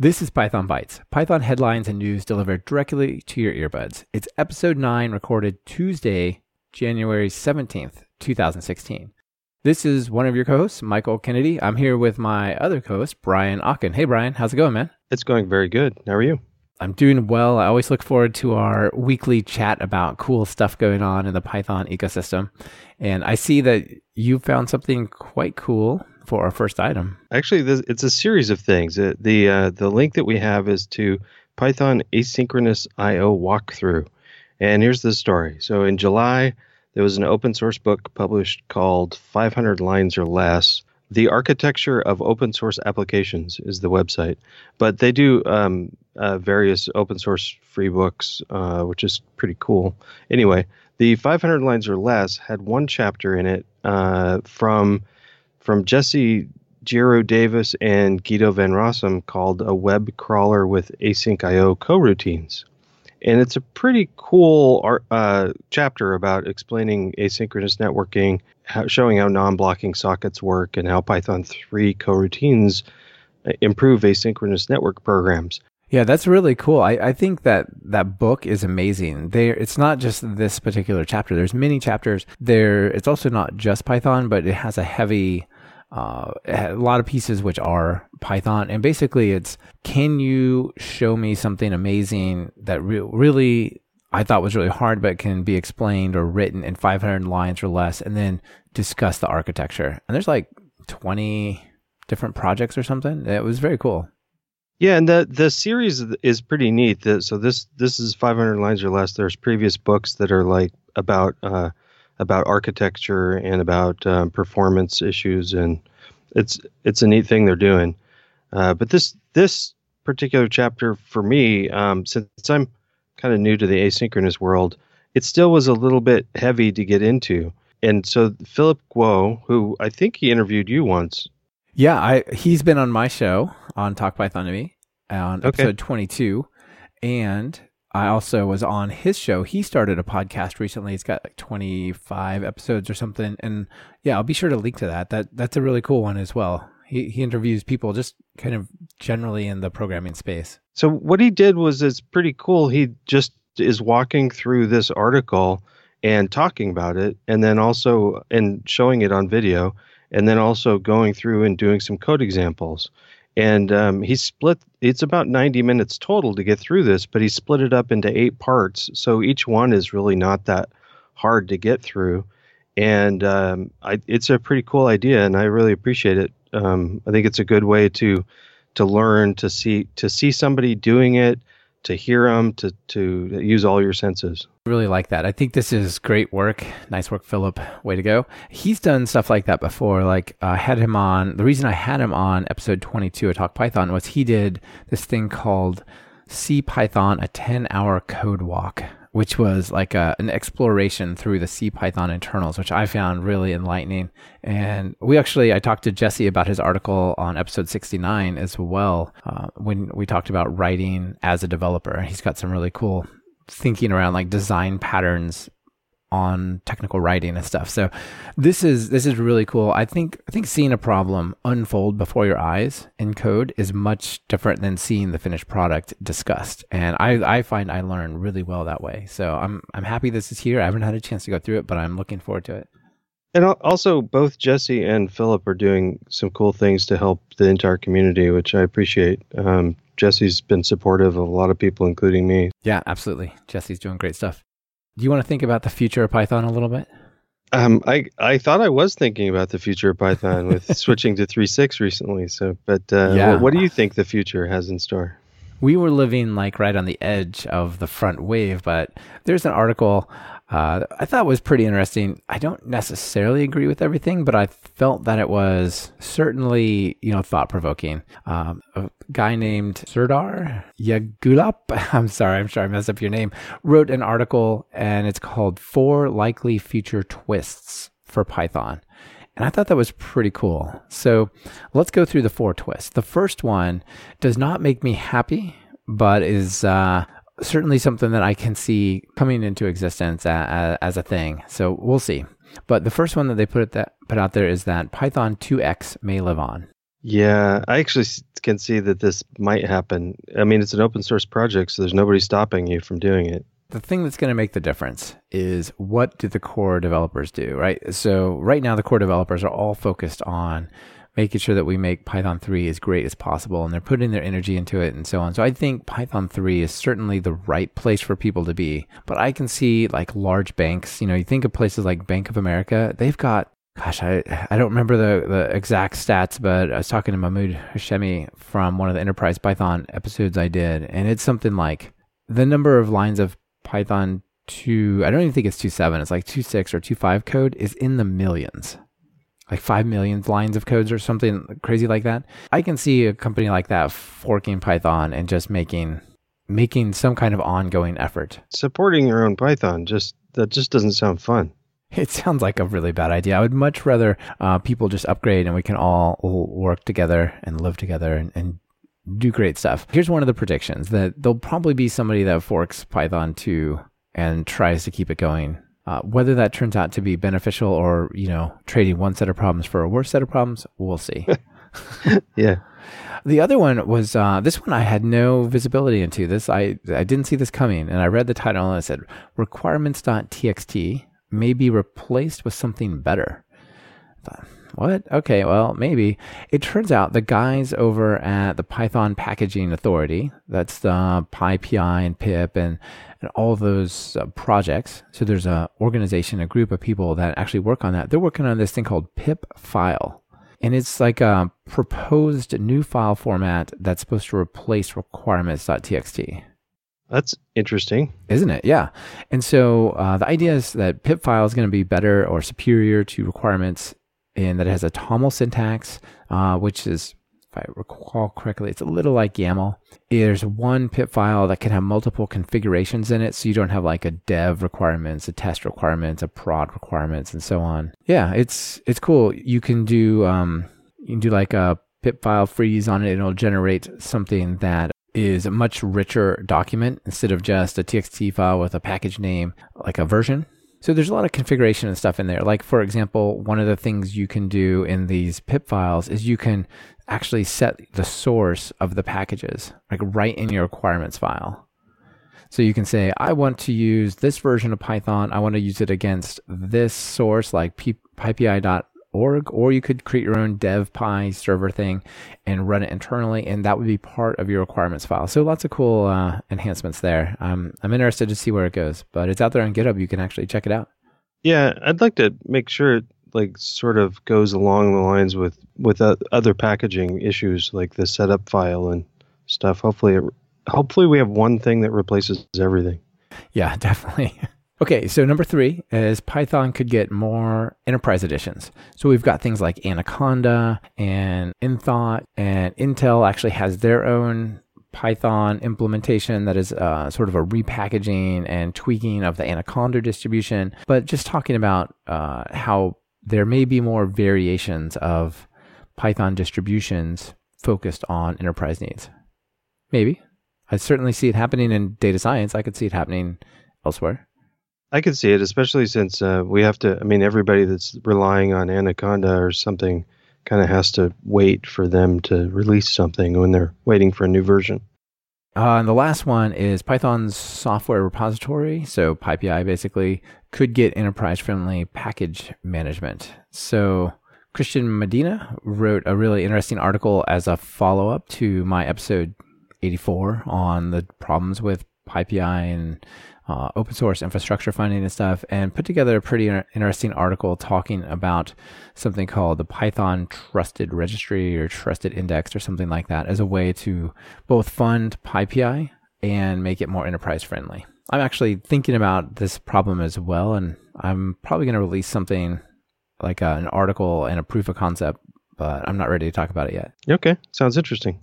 This is Python Bytes, Python headlines and news delivered directly to your earbuds. It's episode 9, recorded Tuesday, January 17th, 2016. This is one of your co hosts, Michael Kennedy. I'm here with my other co host, Brian Okken. Hey, Brian, how's it going, man? It's going very good. How are you? I'm doing well. I always look forward to our weekly chat about cool stuff going on in the Python ecosystem. And I see that you found something quite cool for our first item. Actually, this, it's a series of things. Uh, the uh, the link that we have is to Python asynchronous I/O walkthrough, and here's the story. So in July, there was an open source book published called 500 Lines or Less. The Architecture of Open Source Applications is the website, but they do um, uh, various open source free books, uh, which is pretty cool. Anyway, the 500 Lines or Less had one chapter in it uh, from from Jesse Jiryu Davis and Guido van Rossum called A Web Crawler with Async IO Coroutines. And it's a pretty cool uh, chapter about explaining asynchronous networking, how, showing how non blocking sockets work, and how Python 3 coroutines uh, improve asynchronous network programs. Yeah, that's really cool. I, I think that that book is amazing. There, it's not just this particular chapter. There's many chapters. There, it's also not just Python, but it has a heavy uh, a lot of pieces which are Python. And basically, it's can you show me something amazing that re- really I thought was really hard, but can be explained or written in 500 lines or less, and then discuss the architecture. And there's like 20 different projects or something. It was very cool. Yeah, and the the series is pretty neat. So this this is 500 lines or less. There's previous books that are like about uh, about architecture and about um, performance issues, and it's it's a neat thing they're doing. Uh, but this this particular chapter for me, um, since I'm kind of new to the asynchronous world, it still was a little bit heavy to get into. And so Philip Guo, who I think he interviewed you once. Yeah, I he's been on my show on Talk Python to me on episode 22, and I also was on his show. He started a podcast recently. It's got like 25 episodes or something. And yeah, I'll be sure to link to that. That that's a really cool one as well. He he interviews people just kind of generally in the programming space. So what he did was it's pretty cool. He just is walking through this article and talking about it and then also and showing it on video and then also going through and doing some code examples. And um, he split it's about 90 minutes total to get through this but he split it up into eight parts. So each one is really not that hard to get through. And um, I, it's a pretty cool idea and i really appreciate it. Um, i think it's a good way to to learn to see to see somebody doing it to hear them, to, to use all your senses. Really like that. I think this is great work. Nice work, Philip. Way to go. He's done stuff like that before. Like I uh, had him on. The reason I had him on episode 22 of Talk Python was he did this thing called CPython, a 10 hour code walk which was like a, an exploration through the CPython internals, which I found really enlightening. And we actually, I talked to Jesse about his article on episode 69 as well, uh, when we talked about writing as a developer. He's got some really cool thinking around like design patterns on technical writing and stuff. So this is this is really cool. I think I think seeing a problem unfold before your eyes in code is much different than seeing the finished product discussed. And I, I find I learn really well that way. So I'm I'm happy this is here. I haven't had a chance to go through it, but I'm looking forward to it. And also both Jesse and Philip are doing some cool things to help the entire community, which I appreciate. Um, Jesse's been supportive of a lot of people, including me. Yeah, absolutely. Jesse's doing great stuff. Do you want to think about the future of Python a little bit? Um, I I thought I was thinking about the future of Python with switching to 3.6 recently. So, but uh, yeah. what, what do you think the future has in store? We were living like right on the edge of the front wave, but there's an article uh, I thought was pretty interesting. I don't necessarily agree with everything, but I felt that it was certainly, you know, thought provoking. Um, a guy named Serdar Yagulap, I'm sorry, I'm sure I messed up your name, wrote an article and it's called Four Likely Future Twists for Python. And I thought that was pretty cool. So let's go through the four twists. The first one does not make me happy, but is uh, certainly something that I can see coming into existence as, as a thing. So we'll see. But the first one that they put that put out there is that Python 2x may live on. Yeah, I actually can see that this might happen. I mean, it's an open source project, so there's nobody stopping you from doing it. The thing that's going to make the difference is what do the core developers do, right? So right now the core developers are all focused on making sure that we make Python 3 as great as possible and they're putting their energy into it and so on. So I think Python 3 is certainly the right place for people to be. But I can see like large banks, you know, you think of places like Bank of America, they've got gosh, I, I don't remember the, the exact stats, but I was talking to Mahmoud Hashemi from one of the enterprise Python episodes I did, and it's something like the number of lines of Python 2, I don't even think it's 2.7, it's like 2.6 or 2.5 code is in the millions. Like 5 million lines of codes or something crazy like that. I can see a company like that forking Python and just making making some kind of ongoing effort. Supporting your own Python just that just doesn't sound fun. It sounds like a really bad idea. I would much rather uh, people just upgrade and we can all work together and live together and, and do great stuff. Here's one of the predictions that there'll probably be somebody that forks Python 2 and tries to keep it going. Uh, whether that turns out to be beneficial or, you know, trading one set of problems for a worse set of problems, we'll see. yeah. The other one was uh, this one I had no visibility into. This I I didn't see this coming, and I read the title and I said requirements.txt may be replaced with something better. Thought, what? Okay, well, maybe. It turns out the guys over at the Python Packaging Authority, that's the PyPI and pip and, and all those uh, projects. So there's a organization, a group of people that actually work on that. They're working on this thing called pip file. And it's like a proposed new file format that's supposed to replace requirements.txt. That's interesting. Isn't it? Yeah. And so uh, the idea is that pip file is going to be better or superior to requirements in that it has a TOML syntax, uh, which is, if I recall correctly, it's a little like YAML. There's one pip file that can have multiple configurations in it, so you don't have like a dev requirements, a test requirements, a prod requirements, and so on. Yeah, it's it's cool. You can do um, you can do like a pip file freeze on it. And it'll generate something that is a much richer document instead of just a txt file with a package name, like a version. So there's a lot of configuration and stuff in there. Like for example, one of the things you can do in these pip files is you can actually set the source of the packages, like right in your requirements file. So you can say, I want to use this version of Python. I want to use it against this source, like pypi org, or you could create your own devpi server thing and run it internally, and that would be part of your requirements file. So lots of cool uh, enhancements there. Um, I'm interested to see where it goes, but it's out there on GitHub. You can actually check it out. Yeah, I'd like to make sure it like sort of goes along the lines with with uh, other packaging issues like the setup file and stuff. Hopefully, it, hopefully we have one thing that replaces everything. Yeah, definitely. Okay, so number three is Python could get more enterprise editions. So we've got things like Anaconda and Enthought, and Intel actually has their own Python implementation that is uh, sort of a repackaging and tweaking of the Anaconda distribution. But just talking about uh, how there may be more variations of Python distributions focused on enterprise needs. Maybe. I certainly see it happening in data science. I could see it happening elsewhere. I could see it, especially since uh, we have to. I mean, everybody that's relying on Anaconda or something kind of has to wait for them to release something when they're waiting for a new version. Uh, and the last one is Python's software repository. So PyPI basically could get enterprise friendly package management. So Christian Medina wrote a really interesting article as a follow up to my episode 84 on the problems with PyPI and uh, open source infrastructure funding and stuff, and put together a pretty interesting article talking about something called the Python Trusted Registry or Trusted Index or something like that as a way to both fund PyPI and make it more enterprise friendly. I'm actually thinking about this problem as well, and I'm probably going to release something like a, an article and a proof of concept, but I'm not ready to talk about it yet. Okay, sounds interesting.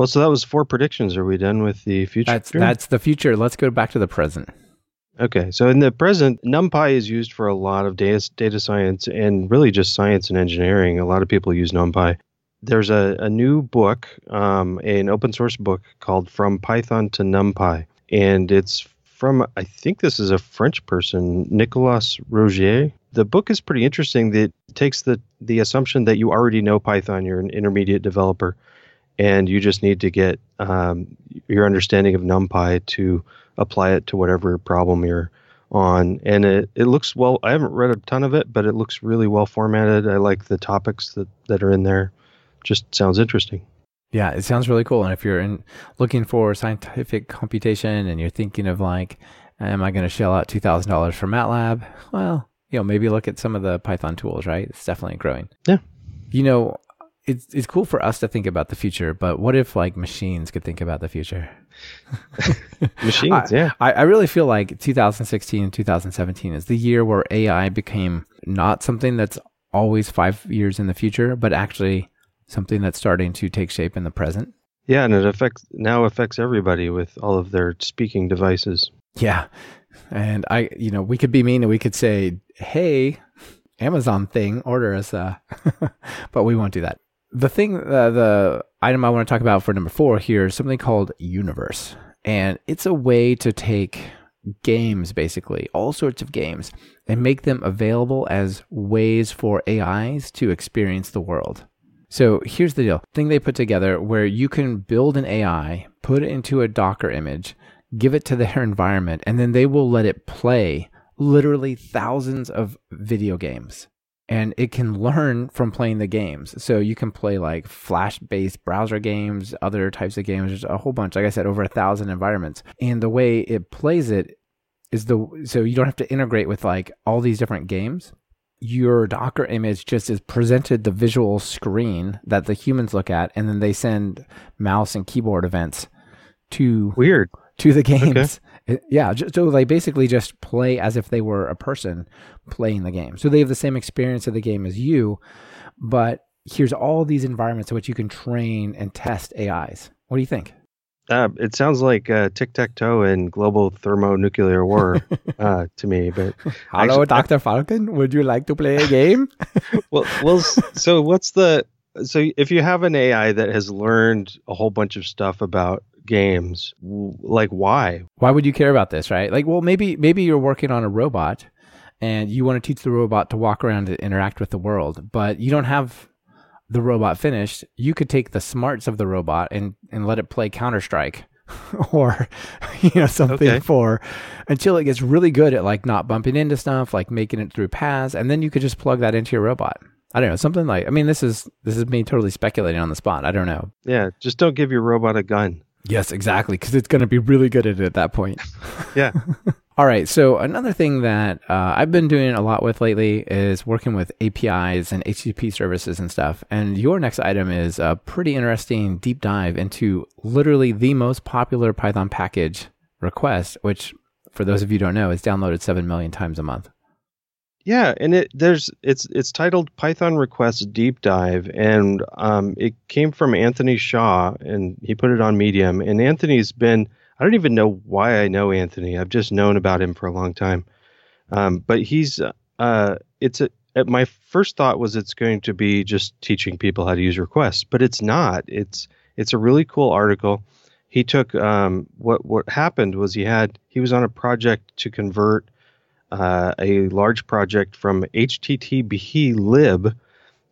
Well, so that was four predictions. Are we done with the future? That's that's the future. Let's go back to the present. Okay, so in the present, NumPy is used for a lot of data, data science and really just science and engineering. A lot of people use NumPy. There's a, a new book, um, an open source book called From Python to NumPy, and it's from, I think this is a French person, Nicolas Rougier. The book is pretty interesting. It takes the, the assumption that you already know Python, you're an intermediate developer, and you just need to get um, your understanding of NumPy to apply it to whatever problem you're on. And it, it looks well, I haven't read a ton of it, but it looks really well formatted. I like the topics that, that are in there. Just sounds interesting. Yeah, it sounds really cool. And if you're in looking for scientific computation and you're thinking of like, am I going to shell out two thousand dollars for MATLAB? Well, you know, maybe look at some of the Python tools. Right, it's definitely growing. Yeah. You know, it's it's cool for us to think about the future, but what if like machines could think about the future? machines, I, yeah. I, I really feel like 2016 and 2017 is the year where AI became not something that's always five years in the future, but actually something that's starting to take shape in the present. Yeah, and it affects now affects everybody with all of their speaking devices. Yeah. And I, you know, we could be mean and we could say, "Hey, Amazon thing, order us a," but we won't do that. The thing, uh, the item I want to talk about for number four here is something called Universe, and it's a way to take games, basically all sorts of games, and make them available as ways for AIs to experience the world. So here's the deal thing they put together where you can build an AI, put it into a Docker image, give it to their environment, and then they will let it play literally thousands of video games. And it can learn from playing the games. So you can play like flash based browser games, other types of games. There's a whole bunch, like I said, over a thousand environments. And the way it plays it is the so you don't have to integrate with like all these different games your Docker image just is presented the visual screen that the humans look at, and then they send mouse and keyboard events to weird to the games. Okay. Yeah, so they basically just play as if they were a person playing the game. So they have the same experience of the game as you, but here's all these environments in which you can train and test AIs. What do you think? Uh, it sounds like uh, tic tac toe and global thermonuclear war uh, to me. But hello, Doctor Falken. Would you like to play a game? well, well. So what's the so if you have an AI that has learned a whole bunch of stuff about games, like why? Why would you care about this, right? Like, well, maybe maybe you're working on a robot and you want to teach the robot to walk around and interact with the world, but you don't have the robot finished, you could take the smarts of the robot and, and let it play Counter Strike or you know something okay. for until it gets really good at like not bumping into stuff, like making it through paths, and then you could just plug that into your robot. I don't know, something like I mean this is this is me totally speculating on the spot. I don't know. Yeah, just don't give your robot a gun. Yes, exactly, because it's going to be really good at it at that point. yeah. All right. So another thing that uh, I've been doing a lot with lately is working with APIs and HTTP services and stuff. And your next item is a pretty interesting deep dive into literally the most popular Python package request, which, for those of you who don't know, is downloaded seven million times a month. Yeah, and it there's it's it's titled Python Requests Deep Dive, and um, it came from Anthony Shaw, and he put it on Medium. And Anthony's been I don't even know why I know Anthony. I've just known about him for a long time. Um, but he's uh, it's a my first thought was it's going to be just teaching people how to use requests, but it's not. It's it's a really cool article. He took um, what what happened was he had he was on a project to convert uh, a large project from HTTP lib,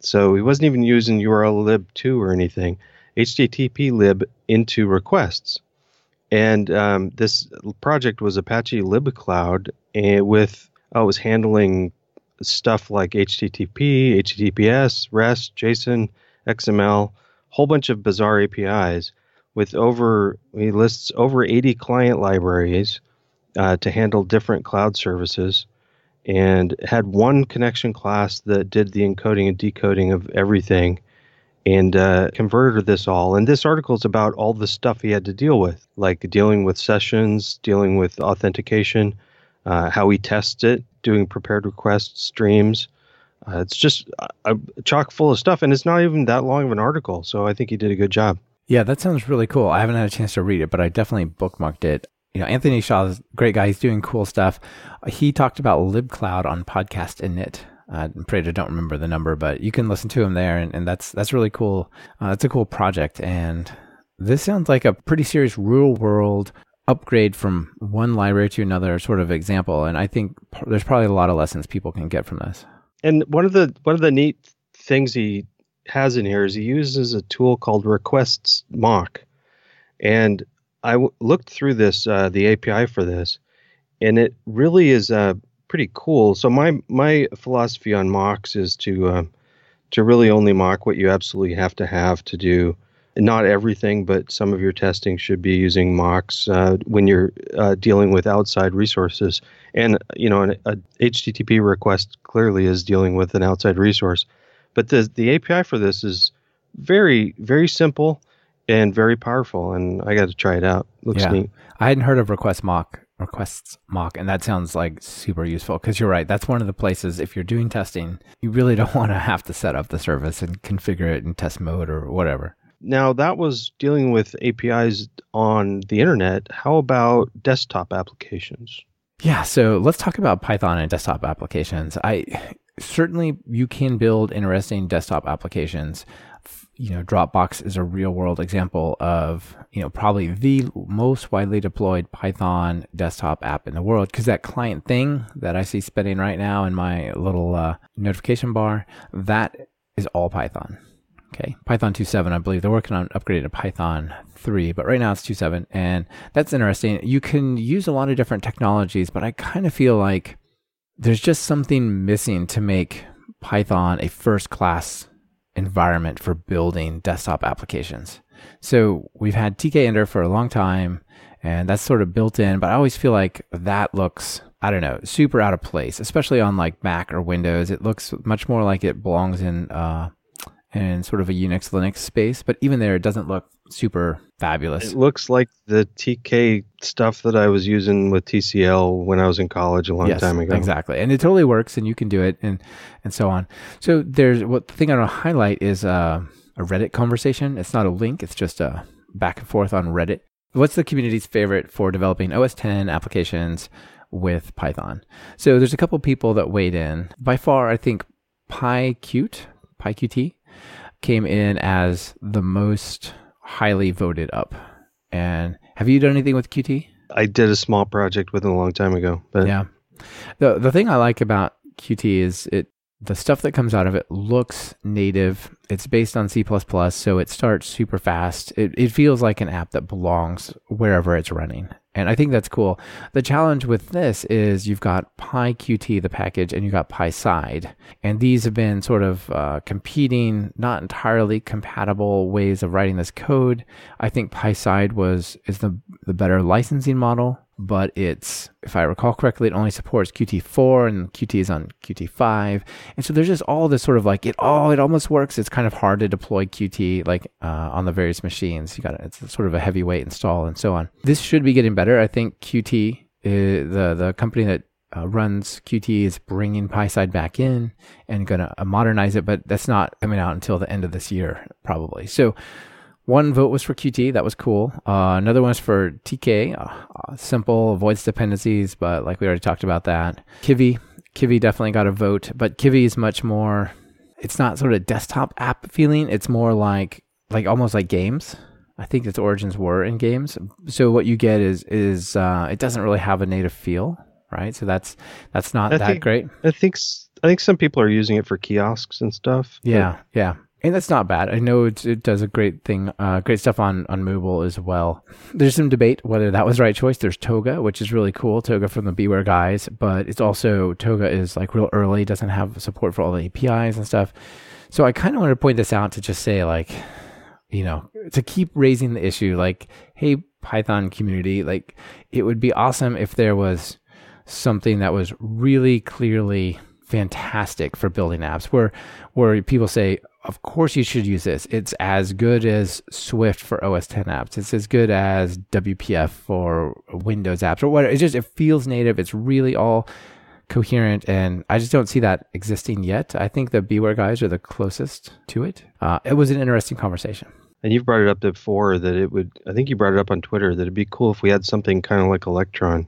so he wasn't even using URL lib two or anything, HTTP lib into requests. And um, this project was Apache libcloud and with oh, it was handling stuff like HTTP, HTTPS, REST, JSON, XML, whole bunch of bizarre APIs with over he lists over 80 client libraries uh, to handle different cloud services and had one connection class that did the encoding and decoding of everything and uh, converted this all. And this article is about all the stuff he had to deal with, like dealing with sessions, dealing with authentication, uh, how he tests it, doing prepared requests, streams. Uh, it's just a, a chock full of stuff, and it's not even that long of an article. So I think he did a good job. Yeah, that sounds really cool. I haven't had a chance to read it, but I definitely bookmarked it. You know, Anthony Shaw is a great guy. He's doing cool stuff. He talked about libcloud on podcast init I'm afraid I don't remember the number, but you can listen to him there, and, and that's that's really cool. Uh, it's a cool project, and this sounds like a pretty serious real world upgrade from one library to another sort of example. And I think there's probably a lot of lessons people can get from this. And one of the one of the neat things he has in here is he uses a tool called requests mock, and I w- looked through this uh, the API for this, and it really is uh, pretty cool. So my my philosophy on mocks is to uh, to really only mock what you absolutely have to have to do not everything, but some of your testing should be using mocks uh, when you're uh, dealing with outside resources. And you know, an, a HTTP request clearly is dealing with an outside resource, but the the API for this is very very simple and very powerful. And I got to try it out. Looks yeah. neat. I hadn't heard of request mock requests mock and that sounds like super useful because you're right that's one of the places if you're doing testing you really don't want to have to set up the service and configure it in test mode or whatever now, that was dealing with APIs on the internet. How about desktop applications? Yeah, so let's talk about Python and desktop applications. I certainly you can build interesting desktop applications. You know, Dropbox is a real world example of, you know, probably the most widely deployed Python desktop app in the world because that client thing that I see spinning right now in my little uh, notification bar, that is all Python. Okay, Python 2.7, I believe they're working on upgrading to Python 3, but right now it's 2.7, and that's interesting. You can use a lot of different technologies, but I kind of feel like there's just something missing to make Python a first class environment for building desktop applications. So we've had tkinter for a long time, and that's sort of built in, but I always feel like that looks I don't know, super out of place, especially on like Mac or Windows. It looks much more like it belongs in uh, and sort of a Unix Linux space, but even there, it doesn't look super fabulous. It looks like the TK stuff that I was using with TCL when I was in college a long yes, time ago. Exactly, and it totally works, and you can do it, and and so on. So there's what the thing I want to highlight is uh, a Reddit conversation. It's not a link; it's just a back and forth on Reddit. What's the community's favorite for developing OS 10 applications with Python? So there's a couple people that weighed in. By far, I think PyQt, PyQt came in as the most highly voted up. And have you done anything with Qt? I did a small project with it a long time ago. But yeah, the the thing I like about Qt is it the stuff that comes out of it looks native. It's based on C++, so it starts super fast. It, it feels like an app that belongs wherever it's running. And I think that's cool. The challenge with this is you've got PyQt, the package, and you've got PySide. And these have been sort of uh, competing, not entirely compatible ways of writing this code. I think PySide was is the, the better licensing model but it's, if I recall correctly, it only supports Qt4 and Qt is on Qt5. And so there's just all this sort of like, it all, it almost works. It's kind of hard to deploy Qt like uh, on the various machines. You got it's sort of a heavyweight install and so on. This should be getting better. I think Qt, is, the, the company that uh, runs Qt is bringing PySide back in and going to uh, modernize it, but that's not coming out until the end of this year, probably. So one vote was for Qt. That was cool. Uh, another one was for TK. Uh, uh, simple, avoids dependencies, but like we already talked about that. Kivy. Kivy definitely got a vote, but Kivy is much more, it's not sort of desktop app feeling. It's more like, like almost like games. I think its origins were in games. So what you get is, is, uh, it doesn't really have a native feel, right? So that's, that's not I that think, great. I think, I think some people are using it for kiosks and stuff. Yeah. Yeah and that's not bad. I know it does a great thing, uh, great stuff on on mobile as well. There's some debate whether that was the right choice. There's Toga, which is really cool. Toga from the BeeWare guys, but it's also Toga is like real early, doesn't have support for all the APIs and stuff. So I kind of want to point this out to just say like, you know, to keep raising the issue, like, hey, Python community, like, it would be awesome if there was something that was really clearly fantastic for building apps where where people say of course you should use this. It's as good as Swift for OS 10 apps. It's as good as WPF for Windows apps or whatever. It just it feels native. It's really all coherent, and I just don't see that existing yet. I think the BeeWare guys are the closest to it. Uh, it was an interesting conversation. And you've brought it up before that it would. I think you brought it up on Twitter that it'd be cool if we had something kind of like Electron.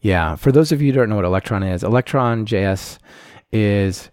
Yeah, for those of you who don't know what Electron is, Electron JS is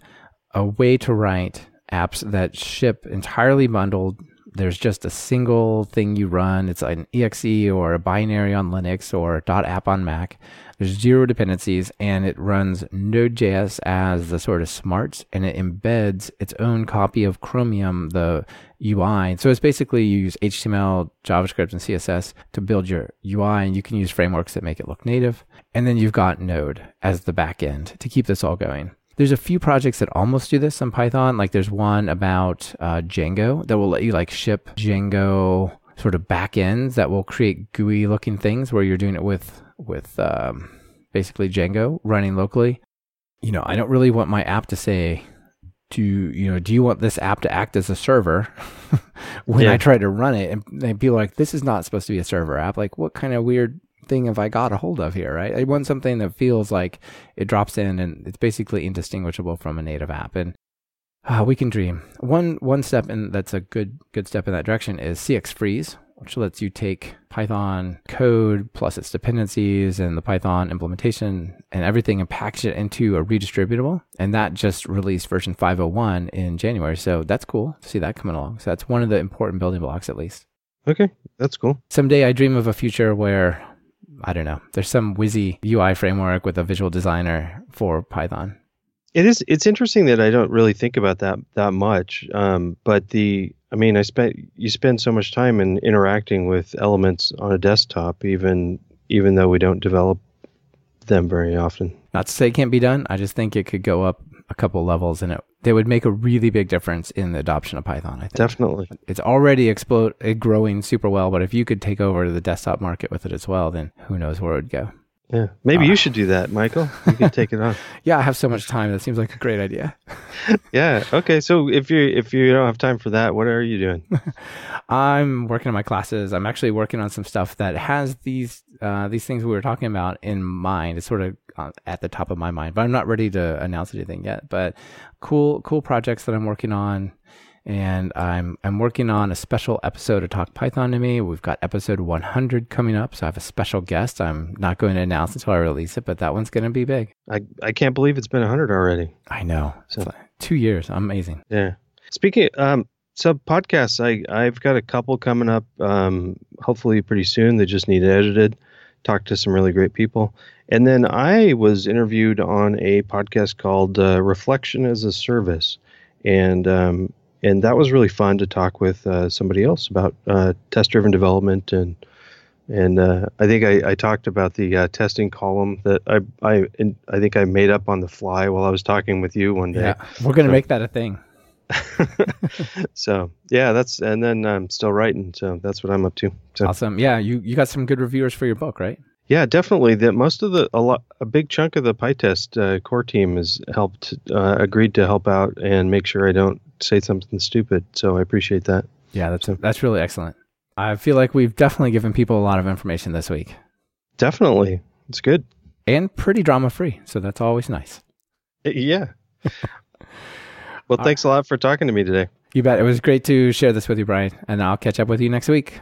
a way to write apps that ship entirely bundled there's just a single thing you run. It's an exe or a binary on Linux or .app on Mac. There's zero dependencies and it runs Node.js as the sort of smarts and it embeds its own copy of Chromium, the UI. So it's basically you use HTML, JavaScript, and CSS to build your UI and you can use frameworks that make it look native. And then you've got Node as the backend to keep this all going. There's a few projects that almost do this in Python. Like there's one about uh, Django that will let you like ship Django sort of backends that will create GUI looking things where you're doing it with with um, basically Django running locally. You know, I don't really want my app to say, "Do you know? Do you want this app to act as a server?" when yeah. I try to run it, and, and people are like, "This is not supposed to be a server app." Like, what kind of weird thing have I got a hold of here, right? I want something that feels like it drops in and it's basically indistinguishable from a native app. And uh, we can dream. One one step in that's a good good step in that direction is cx_Freeze, which lets you take Python code plus its dependencies and the Python implementation and everything and package it into a redistributable. And that just released version 501 in January. So that's cool to see that coming along. So that's one of the important building blocks, at least. Okay, that's cool. Someday I dream of a future where I don't know. There's some WYSI UI framework with a visual designer for Python. It is. It's interesting that I don't really think about that that much. Um, but the, I mean, I spent you spend so much time in interacting with elements on a desktop, even even though we don't develop them very often. Not to say it can't be done. I just think it could go up a couple levels and it they would make a really big difference in the adoption of Python. I think definitely it's already explode growing super well, but if you could take over the desktop market with it as well, then who knows where it would go. Yeah, maybe uh, you should do that, Michael. You can take it on. yeah, I have so much time. That seems like a great idea. yeah. Okay. So if you if you don't have time for that, what are you doing? I'm working on my classes. I'm actually working on some stuff that has these uh, these things we were talking about in mind. It's sort of uh, at the top of my mind, but I'm not ready to announce anything yet. But cool cool projects that I'm working on and I'm I'm working on a special episode of Talk Python to me. We've got episode 100 coming up, so I have a special guest. I'm not going to announce until I release it, but that one's going to be big. I I can't believe it's been 100 already. I know. So like two years, amazing. Yeah. Speaking um so podcasts, I I've got a couple coming up. Um, hopefully pretty soon. They just need edited. Talk to some really great people, and then I was interviewed on a podcast called uh, Reflection as a Service, and um, and that was really fun to talk with uh, somebody else about uh, test-driven development and and uh, I think I, I, talked about the uh, testing column that I I I think I made up on the fly while I was talking with you one day. Yeah, we're gonna so, make that a thing. so yeah, that's and then I'm still writing, so that's what I'm up to. So. Awesome. Yeah, you you got some good reviewers for your book, right? Yeah, definitely. That most of the a lot a big chunk of the PyTest uh, core team has helped uh, agreed to help out and make sure I don't say something stupid. So I appreciate that. Yeah, that's that's really excellent. I feel like we've definitely given people a lot of information this week. Definitely, it's good and pretty drama free. So that's always nice. Yeah. well, thanks a lot for talking to me today. You bet. It was great to share this with you, Brian, and I'll catch up with you next week.